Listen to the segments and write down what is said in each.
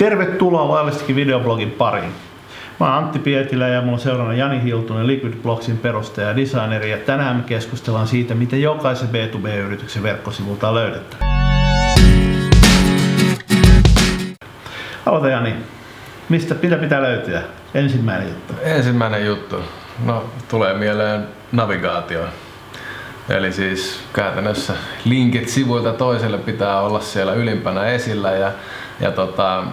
Tervetuloa laillistikin videoblogin pariin. Mä oon Antti Pietilä ja mulla on seuraavana Jani Hiltunen, Liquid Blogsin perustaja ja designeri. Ja tänään me keskustellaan siitä, miten jokaisen B2B-yrityksen verkkosivulta löydetään. Aloita Jani. Mistä pitää, pitää löytyä? Ensimmäinen juttu. Ensimmäinen juttu. No, tulee mieleen navigaatio. Eli siis käytännössä linkit sivuilta toiselle pitää olla siellä ylimpänä esillä ja, ja tota,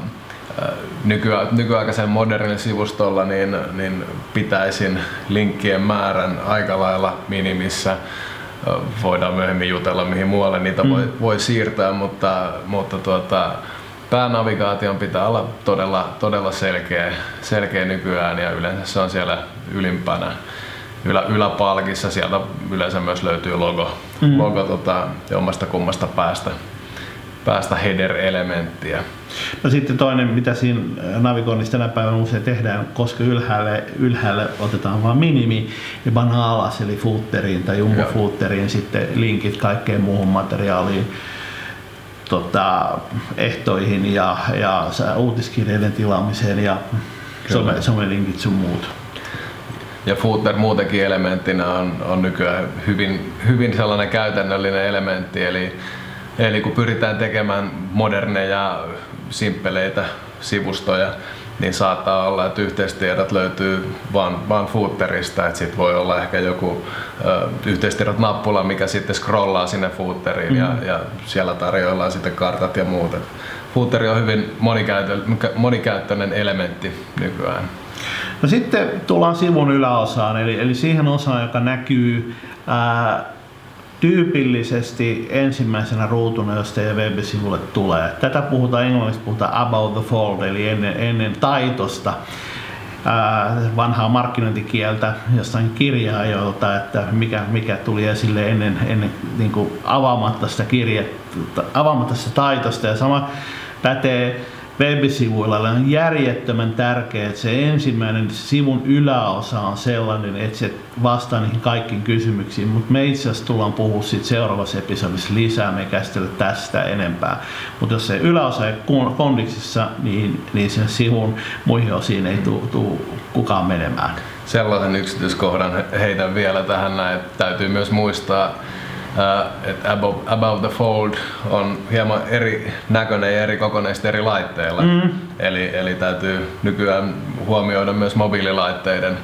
nykya, nykyaikaisen modernin sivustolla niin, niin pitäisin linkkien määrän aika lailla minimissä. Voidaan myöhemmin jutella mihin muualle niitä mm. voi, voi siirtää, mutta, mutta tuota, päänavigaation pitää olla todella, todella selkeä, selkeä nykyään ja yleensä se on siellä ylimpänä ylä, yläpalkissa. Sieltä yleensä myös löytyy logo, mm. logo tota, jommasta kummasta päästä, päästä header-elementtiä. No sitten toinen, mitä siinä navigoinnissa tänä päivänä usein tehdään, koska ylhäälle, ylhäälle otetaan vain minimi, niin pannaan alas, eli footeriin tai jumbo footeriin sitten linkit kaikkeen muuhun materiaaliin tota, ehtoihin ja, ja uutiskirjeiden tilaamiseen ja some, somelinkit sun muut. Ja footer muutenkin elementtinä on, on nykyään hyvin, hyvin sellainen käytännöllinen elementti, eli, eli kun pyritään tekemään moderneja, simppeleitä sivustoja, niin saattaa olla, että yhteistiedot löytyy vain, vaan footerista, että sitten voi olla ehkä joku ö, yhteistiedot nappula, mikä sitten scrollaa sinne footeriin mm. ja, ja siellä tarjoillaan sitten kartat ja muut. Footeri on hyvin monikäytö, monikäyttöinen elementti nykyään. No sitten tullaan sivun yläosaan, eli, eli siihen osaan, joka näkyy ää, tyypillisesti ensimmäisenä ruutuna, jos teidän web-sivulle tulee. Tätä puhutaan englanniksi puhutaan about the fold, eli ennen, ennen taitosta vanhaa markkinointikieltä jostain kirjaajoilta, että mikä, mikä tuli esille ennen, ennen niin avaamatta sitä kirjettä, avaamatta sitä taitosta. Ja sama pätee web-sivuilla on järjettömän tärkeää, että se ensimmäinen sivun yläosa on sellainen, että se vastaa niihin kaikkiin kysymyksiin, mutta me itse asiassa tullaan puhua siitä seuraavassa episodissa lisää, me ei käsitellä tästä enempää. Mutta jos se yläosa ei kondiksissa, niin, niin sen sivun muihin osiin ei tule kukaan menemään. Sellaisen yksityiskohdan heitän vielä tähän että täytyy myös muistaa, että above, above the fold on hieman eri näköinen ja eri kokonaista eri laitteilla. Mm. Eli, eli täytyy nykyään huomioida myös mobiililaitteiden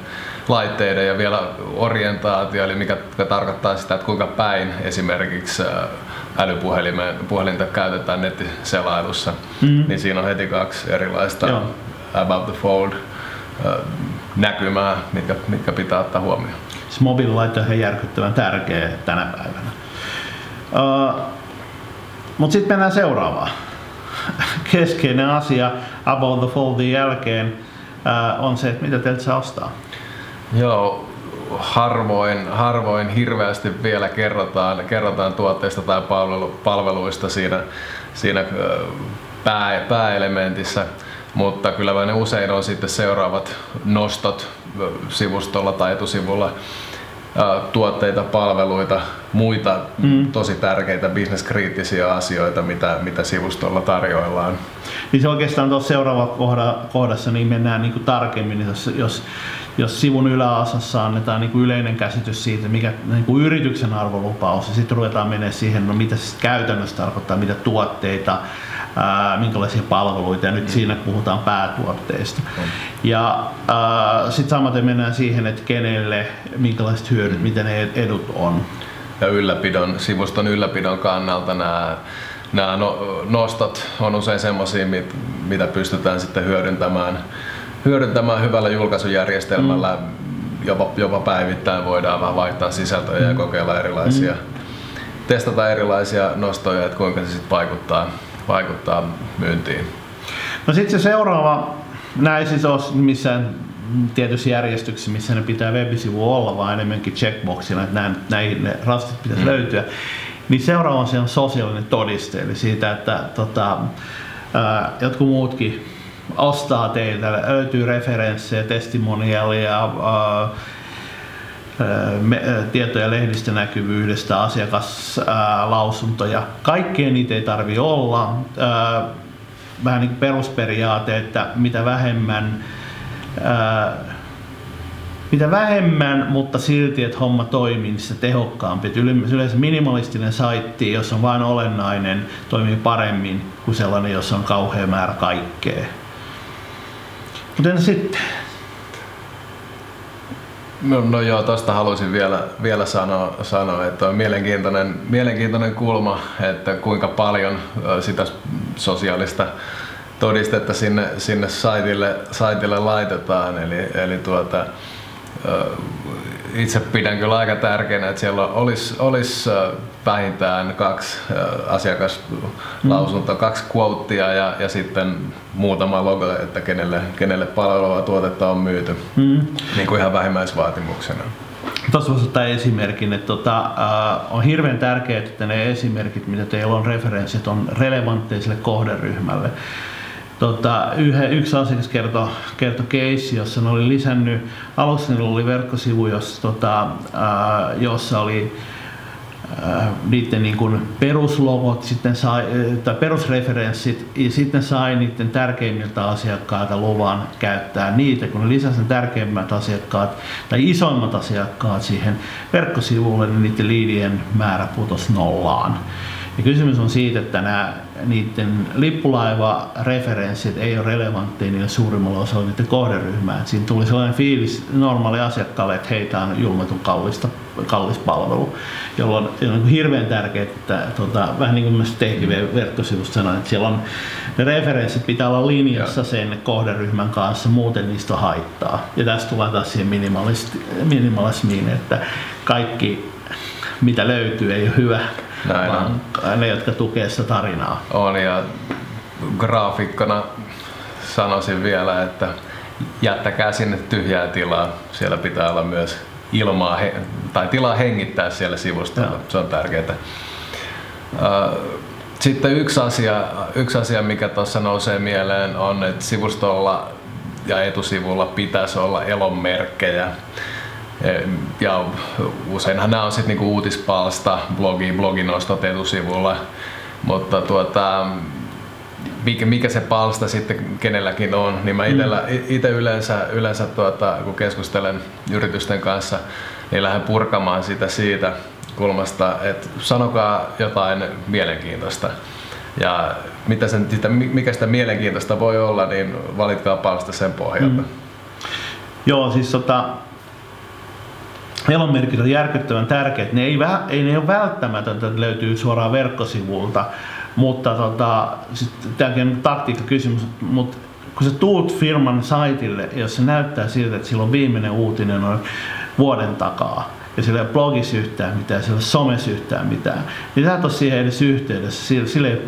laitteiden ja vielä orientaatio, eli mikä, tarkoittaa sitä, että kuinka päin esimerkiksi älypuhelinta käytetään nettiselailussa, mm. niin siinä on heti kaksi erilaista Joo. above the fold näkymää, mitkä, mitkä pitää ottaa huomioon. Siis mobiililaite on järkyttävän tärkeä tänä päivänä. Uh, Mutta sitten mennään seuraavaan. Keskeinen asia About the Foldin jälkeen uh, on se, että mitä teiltä saa ostaa. Joo, harvoin, harvoin hirveästi vielä kerrotaan, kerrotaan tuotteista tai palvelu, palveluista siinä, siinä pää, pääelementissä, mutta kyllä ne usein on sitten seuraavat nostot sivustolla tai etusivulla tuotteita, palveluita, muita mm. tosi tärkeitä bisneskriittisiä asioita, mitä, mitä sivustolla tarjoillaan. Niin se oikeastaan tuossa seuraava kohdassa niin mennään niin kuin tarkemmin, jos, jos, jos sivun yläosassa annetaan niin kuin yleinen käsitys siitä, mikä niin kuin yrityksen arvolupaus, ja sitten ruvetaan menemään siihen, no mitä se käytännössä tarkoittaa, mitä tuotteita, ää, minkälaisia palveluita, ja nyt mm. siinä puhutaan päätuotteista. Mm. Ja sitten samaten mennään siihen, että kenelle, minkälaiset hyödyt, mm. miten ne edut on. Ja ylläpidon, sivuston ylläpidon kannalta nämä nämä no, nostot on usein semmoisia, mit, mitä pystytään sitten hyödyntämään, hyödyntämään hyvällä julkaisujärjestelmällä. Mm. Jopa, jopa päivittäin voidaan vähän vaihtaa sisältöjä mm. ja kokeilla erilaisia, mm. testata erilaisia nostoja, että kuinka se sitten vaikuttaa vaikuttaa myyntiin. No sitten se seuraava, näin siis ole missään tietyssä järjestyksessä, missä ne pitää webisivu olla, vaan enemmänkin checkboxina, että näihin ne rastit pitäisi mm. löytyä. Niin seuraava on, se on sosiaalinen todiste, eli siitä, että tota, ää, jotkut muutkin ostaa teiltä, löytyy referenssejä, testimonialia, ää, tietoja vähän niin perusperiaate, että mitä vähemmän mitä vähemmän, mutta silti, että homma toimii, niin se tehokkaampi. Yleensä minimalistinen saitti, jos on vain olennainen, toimii paremmin kuin sellainen, jossa on kauhea määrä kaikkea. Mutta sitten? No, joo, tuosta haluaisin vielä, vielä sanoa, sanoa, että on mielenkiintoinen, mielenkiintoinen kulma, että kuinka paljon sitä sosiaalista todistetta sinne, sinne saitille, saitille laitetaan. Eli, eli tuota, itse pidän kyllä aika tärkeänä, että siellä olisi, olisi vähintään kaksi asiakaslausuntoa, mm. kaksi quotea ja, ja sitten muutama logo, että kenelle, kenelle palvelua tuotetta on myyty, mm. niin kuin ihan vähimmäisvaatimuksena. Tuossa voisi ottaa esimerkin, että tota, uh, on hirveän tärkeää, että ne esimerkit, mitä teillä on referenssit, on relevantteja sille kohderyhmälle tota, yhden, yksi asiakas kertoi, kertoi case, jossa ne oli lisännyt, alussa niillä oli verkkosivu, jossa, tota, ää, jossa oli ää, niiden niin kuin peruslogot, sitten sai, tai perusreferenssit, ja sitten sai niiden tärkeimmiltä asiakkailta luvan käyttää niitä, kun ne lisäsi ne tärkeimmät asiakkaat tai isoimmat asiakkaat siihen verkkosivulle, niin niiden liidien määrä putosi nollaan. Ja kysymys on siitä, että nämä, niiden lippulaiva-referenssit ei ole relevantteja niille suurimmalle osalle niiden kohderyhmää. Et siinä tuli sellainen fiilis normaali asiakkaalle, että heitä on julmetun kallista, kallis palvelu, jolloin on niin hirveän tärkeää, että tota, vähän niin kuin myös TGV-verkkosivusta sanoin, että siellä on ne referenssit pitää olla linjassa sen kohderyhmän kanssa, muuten niistä haittaa. Ja tästä tulee taas siihen minimalismiin, että kaikki mitä löytyy ei ole hyvä näin vaan on. ne, jotka tukee sitä tarinaa. On ja graafikkona sanoisin vielä, että jättäkää sinne tyhjää tilaa. Siellä pitää olla myös ilmaa tai tilaa hengittää siellä sivustolla. Se on tärkeää. Sitten yksi asia, yksi asia mikä tuossa nousee mieleen on, että sivustolla ja etusivulla pitäisi olla elonmerkkejä. Ja useinhan nämä on sitten niinku uutispalsta, blogi, bloginostot etusivulla, mutta tuota, mikä, mikä se palsta sitten kenelläkin on, niin mä itse mm. yleensä, yleensä tuota, kun keskustelen yritysten kanssa, niin lähden purkamaan sitä siitä kulmasta, että sanokaa jotain mielenkiintoista. Ja mitä sen, sitä, mikä sitä mielenkiintoista voi olla, niin valitkaa palsta sen pohjalta. Mm. Joo, siis tota, elonmerkit on järkyttävän tärkeät. Ne ei, ei ne ole välttämätöntä, että löytyy suoraan verkkosivulta, mutta tota, tämäkin on taktiikkakysymys, mutta kun sä tuut firman saitille, jos se näyttää siltä, että silloin viimeinen uutinen on vuoden takaa, ja sillä ei blogissa yhtään mitään, sillä ei somessa yhtään mitään, niin sä et ole siihen edes yhteydessä, sillä, sillä ei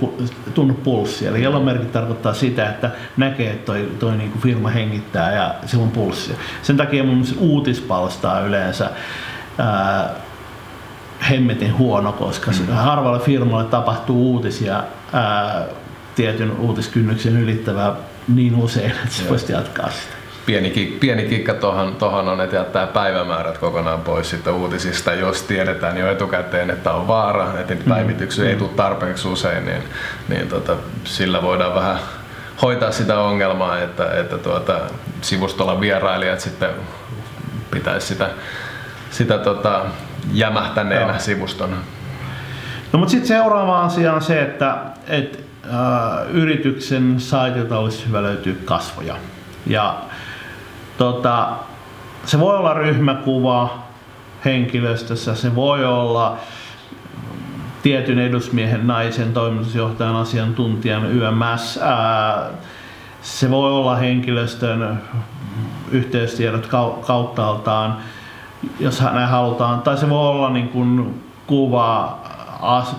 tunnu pulssia. Eli jalomerkki tarkoittaa sitä, että näkee, että toi, toi niin kuin firma hengittää ja sillä on pulssia. Sen takia mun uutispalstaa yleensä ää, hemmetin huono, koska mm. harvalle firmalle tapahtuu uutisia ää, tietyn uutiskynnyksen ylittävää niin usein, että se voisi jatkaa sitä pieni, pieni kikka tuohon, tohon on, että jättää päivämäärät kokonaan pois sitten uutisista, jos tiedetään jo etukäteen, että on vaara, että päivityksiä mm. ei tule tarpeeksi usein, niin, niin tota, sillä voidaan vähän hoitaa sitä ongelmaa, että, että tuota, sivustolla vierailijat sitten pitäisi sitä, sitä tota, jämähtäneenä Joo. sivustona. No mutta sitten seuraava asia on se, että et, äh, yrityksen saitilta olisi hyvä löytyä kasvoja. Ja Tota, se voi olla ryhmäkuva henkilöstössä, se voi olla tietyn edusmiehen, naisen, toimitusjohtajan, asiantuntijan YMS. Ää, se voi olla henkilöstön yhteystiedot kauttaaltaan, jos näin halutaan, tai se voi olla niin kuin kuva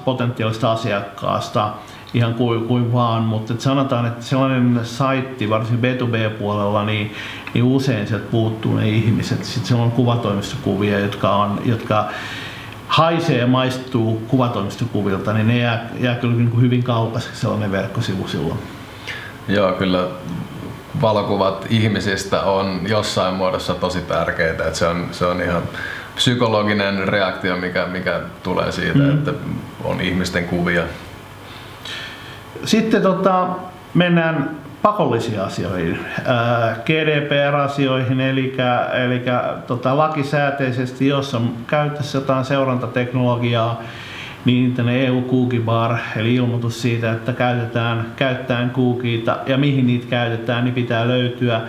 potentiaalista asiakkaasta ihan kuin, kuin vaan, mutta että sanotaan, että sellainen saitti, varsinkin B2B-puolella, niin, niin usein sieltä puuttuu ne ihmiset. Sitten siellä on kuvatoimistokuvia, jotka, on, jotka haisee ja maistuu kuvatoimistokuvilta, niin ne jää, jää kyllä niin kuin hyvin kaukaiseksi sellainen verkkosivu silloin. Joo, kyllä valokuvat ihmisistä on jossain muodossa tosi tärkeitä. Että se, on, se on ihan psykologinen reaktio, mikä, mikä tulee siitä, mm. että on ihmisten kuvia sitten tota, mennään pakollisiin asioihin, GDPR-asioihin, eli, eli tota, lakisääteisesti, jos on käytössä jotain seurantateknologiaa, niin tänne EU Cookie Bar, eli ilmoitus siitä, että käytetään, käytetään cookieita ja mihin niitä käytetään, niin pitää löytyä.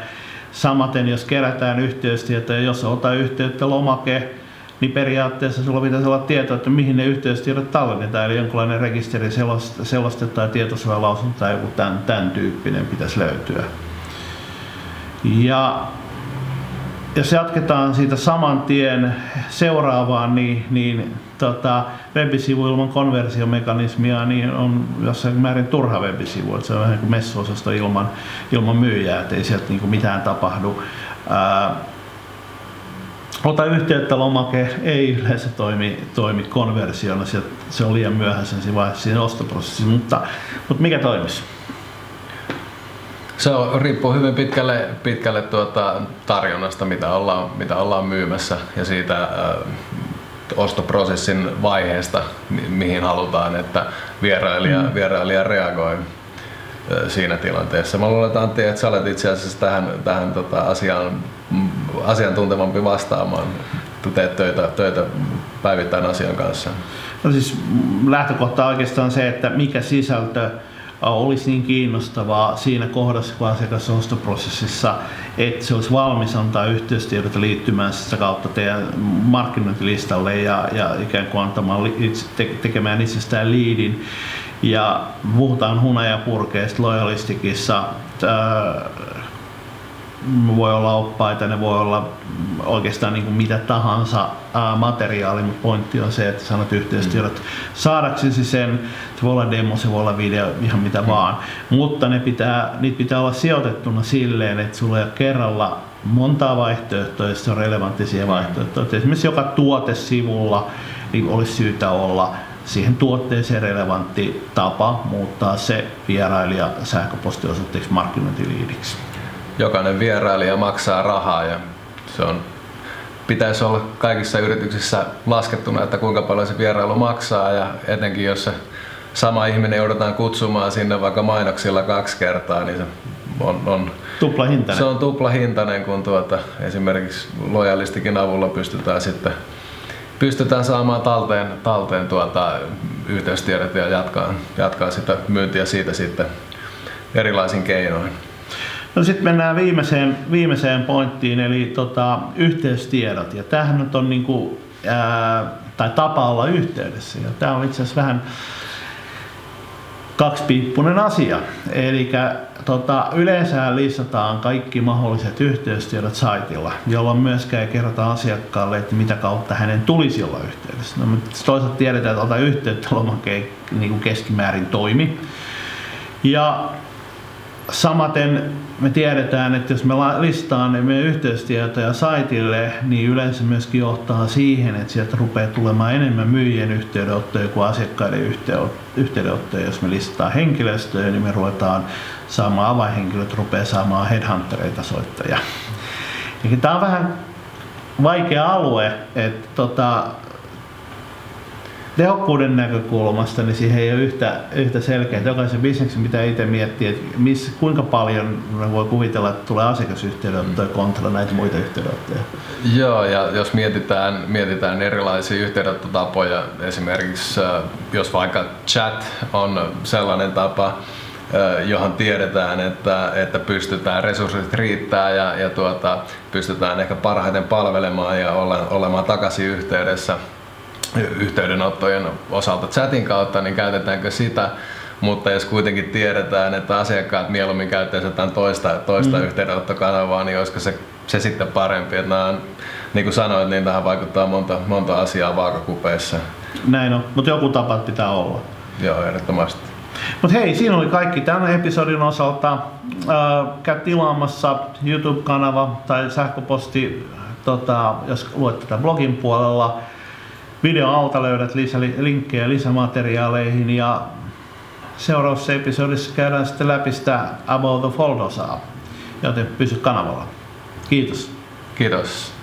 Samaten, jos kerätään yhteystietoja, jos ota yhteyttä lomake, niin periaatteessa sulla pitäisi olla tieto, että mihin ne yhteystiedot tallennetaan, eli jonkinlainen rekisteri, seloste tai tietosuojalausunto tai joku tämän, tämän tyyppinen pitäisi löytyä. Ja jos jatketaan siitä saman tien seuraavaan, niin, niin tota, webisivu ilman konversiomekanismia niin on jossain määrin turha webisivu. Että se on vähän kuin messuosasto ilman, ilman myyjää, ettei sieltä niin mitään tapahdu. Ää, ota yhteyttä lomake ei yleensä toimi, toimi konversiona, se on liian myöhäisen siinä vaiheessa siinä ostoprosessissa, mutta, mutta mikä toimisi? Se on, riippuu hyvin pitkälle, pitkälle tuota tarjonnasta, mitä ollaan, mitä ollaan myymässä ja siitä äh, ostoprosessin vaiheesta, mi- mihin halutaan, että vierailija, mm. vierailija reagoi siinä tilanteessa. Mä luulen, Antti, että sä olet itse asiassa tähän, tähän tota asiaan mm, asiantuntevampi vastaamaan. Teet töitä, töitä päivittäin asian kanssa. No siis lähtökohta oikeastaan se, että mikä sisältö olisi niin kiinnostavaa siinä kohdassa, kun asiakas ostoprosessissa, että se olisi valmis antaa yhteystiedot liittymään sitä kautta teidän markkinointilistalle ja, ja ikään kuin antamaan, te, tekemään itsestään liidin. Ja puhutaan hunajapurkeista lojalistikissa. Voi olla oppaita, ne voi olla oikeastaan niin kuin mitä tahansa ää, materiaali, mutta pointti on se, että sanot yhteistyöt mm. saadaksesi sen, se voi olla demo, se voi olla video, ihan mitä mm. vaan, mutta ne pitää, niitä pitää olla sijoitettuna silleen, että sulla ei ole kerralla montaa vaihtoehtoa, jos se on relevanttisia mm. vaihtoehtoja. Esimerkiksi joka tuotesivulla niin olisi syytä olla siihen tuotteeseen relevantti tapa muuttaa se vierailija sähköpostiosoitteeksi markkinointiliidiksi jokainen vierailija maksaa rahaa ja se on, pitäisi olla kaikissa yrityksissä laskettuna, että kuinka paljon se vierailu maksaa ja etenkin jos se sama ihminen joudutaan kutsumaan sinne vaikka mainoksilla kaksi kertaa, niin se on, on tuplahintainen. Se on tuplahintainen, kun tuota, esimerkiksi lojalistikin avulla pystytään sitten pystytään saamaan talteen, talteen tuota, yhteystiedot ja jatkaa, jatkaa sitä myyntiä siitä sitten erilaisin keinoin. No sitten mennään viimeiseen, viimeiseen pointtiin, eli tota, yhteystiedot. Ja tämähän nyt on niinku, ää, tai tapa olla yhteydessä. Ja tämä on itse asiassa vähän kaksipiippunen asia. Eli tota, yleensä listataan kaikki mahdolliset yhteystiedot saitilla, jolloin myöskään ei kerrota asiakkaalle, että mitä kautta hänen tulisi olla yhteydessä. No, toisaalta tiedetään, että ota yhteyttä lomake niin keskimäärin toimi. Ja Samaten me tiedetään, että jos me listaan meidän yhteystietoja saitille, niin yleensä myöskin johtaa siihen, että sieltä rupeaa tulemaan enemmän myyjien yhteydenottoja kuin asiakkaiden yhteydenottoja. Jos me listataan henkilöstöä, niin me ruvetaan saamaan avainhenkilöt, rupeaa saamaan headhuntereita soittajia. Tämä on vähän vaikea alue, että tota, tehokkuuden näkökulmasta, niin siihen ei ole yhtä, yhtä selkeä. Jokaisen bisneksen pitää itse miettiä, että miss, kuinka paljon voi kuvitella, että tulee asiakasyhteydenottoja mm. kontra näitä muita yhteydenottoja. Joo, ja jos mietitään, mietitään erilaisia yhteydenottotapoja, esimerkiksi äh, jos vaikka chat on sellainen tapa, äh, johon tiedetään, että, että pystytään, resurssit riittää ja, ja tuota, pystytään ehkä parhaiten palvelemaan ja olla, olemaan takaisin yhteydessä yhteydenottojen osalta chatin kautta, niin käytetäänkö sitä, mutta jos kuitenkin tiedetään, että asiakkaat mieluummin käyttävät jotain toista, toista mm. yhteydenottokanavaa, niin olisiko se, se sitten parempi. Että nämä on, niin kuin sanoit, niin tähän vaikuttaa monta, monta asiaa vaakakupeissa. Näin on, mutta joku tapa pitää olla. Joo, ehdottomasti. Mutta hei, siinä oli kaikki tämän episodin osalta. Äh, käy tilaamassa YouTube-kanava tai sähköposti, tota, jos luet tätä blogin puolella. Videon alta löydät lisä, linkkejä lisämateriaaleihin ja seuraavassa episodissa käydään sitten läpi sitä About the Fold-osaa, joten pysy kanavalla. Kiitos. Kiitos.